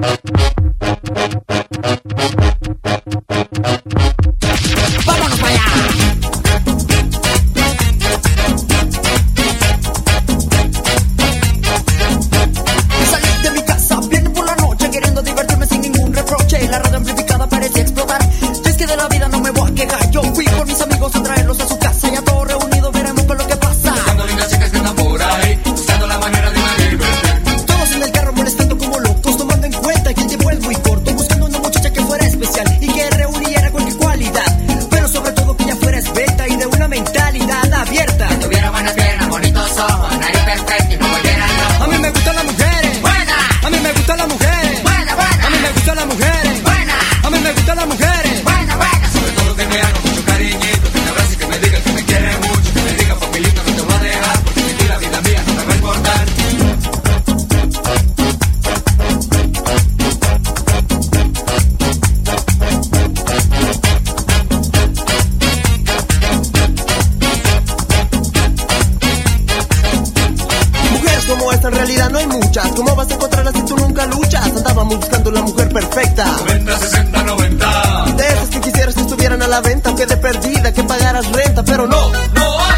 Thank you. en realidad no hay muchas. ¿Cómo vas a encontrarlas si tú nunca luchas? Andábamos buscando la mujer perfecta. 90, 60, 90. De esas que quisieras que estuvieran a la venta, aunque de perdida que pagaras renta, pero no, no hay.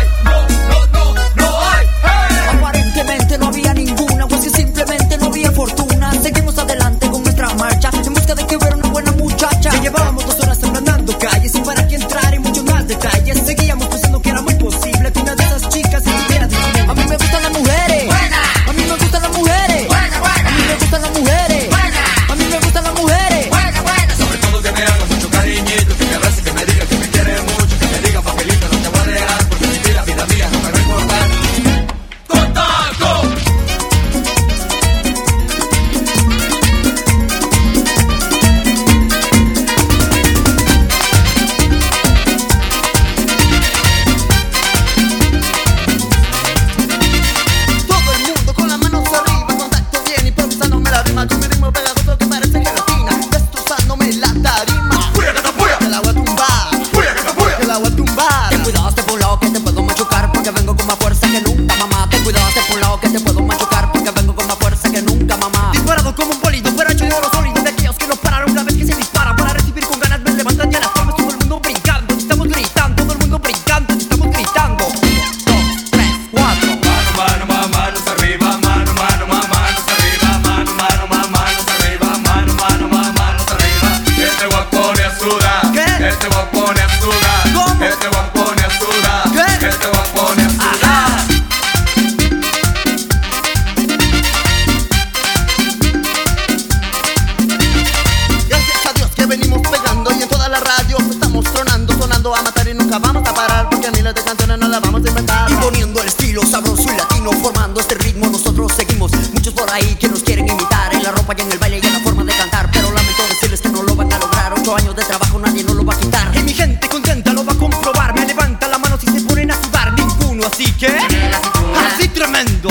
nunca vamos a parar porque miles de canciones no las vamos a inventar. Poniendo el estilo sabroso y latino, formando este ritmo nosotros seguimos. Muchos por ahí que nos quieren imitar en la ropa y en el baile y en la forma de cantar, pero lamento decirles que no lo van a lograr. Ocho años de trabajo nadie no lo va a quitar. Y mi gente contenta lo va a comprobar. Me levanta la mano si se ponen a sudar. Ninguno así que así tremendo.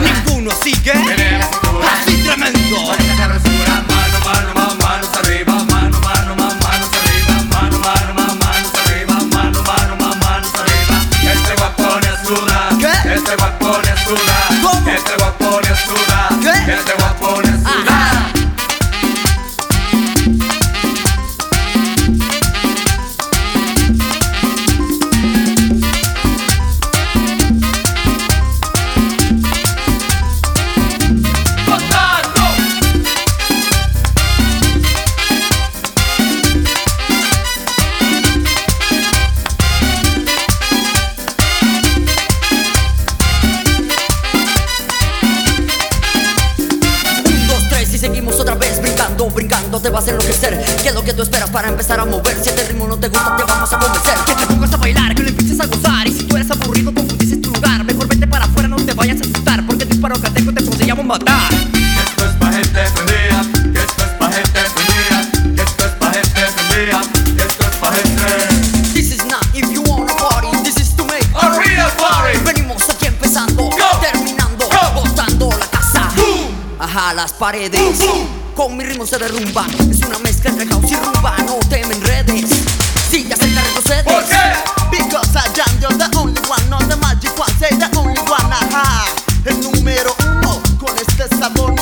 Ninguno así que pones duda. ¿Qué? te vas a enloquecer. ¿Qué es lo que tú esperas para empezar a mover? Si este ritmo no te gusta te vamos a convencer. Que te pongas a bailar, que lo empieces a gozar. Y si tú eres aburrido confundiste tu lugar. Mejor vete para afuera, no te vayas a asustar Porque disparo cateco te podríamos matar. Esto es pa' gente prendida esto es pa' gente prendida esto es pa' gente prendida esto es pa' gente. This is not if you want a party This is to make a real party. Venimos aquí empezando, terminando, Go. botando la casa. Boom. Ajá, las paredes. Con mi ritmo se derrumba. Es una mezcla entre house y rumba. No te me enredes. Si ya se te retrocedes. ¿Por qué? Because I am you're the only one. Not the magic one. Say the only one. Ajá. El número uno. Con este sabor.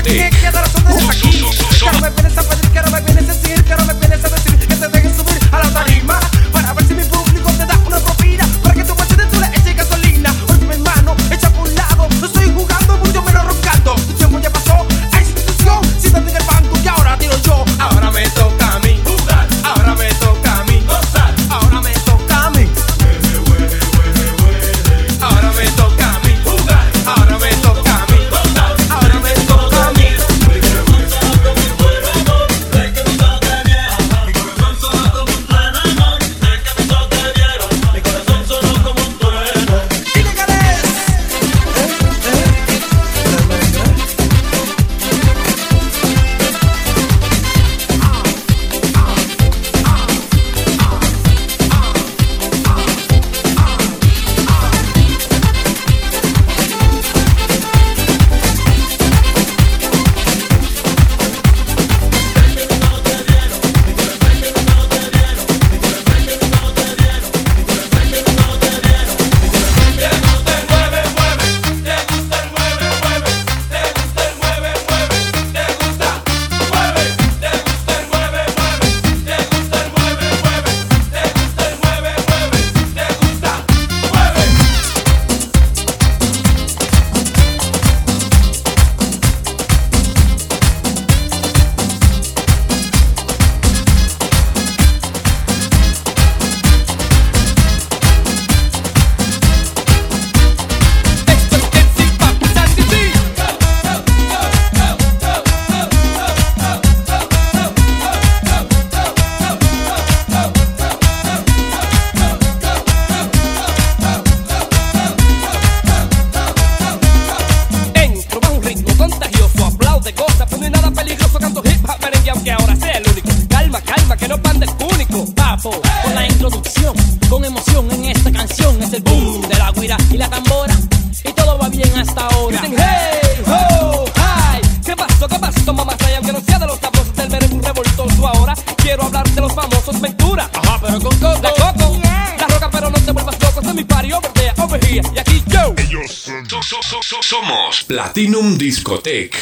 discothèque somos Platinum Discotech.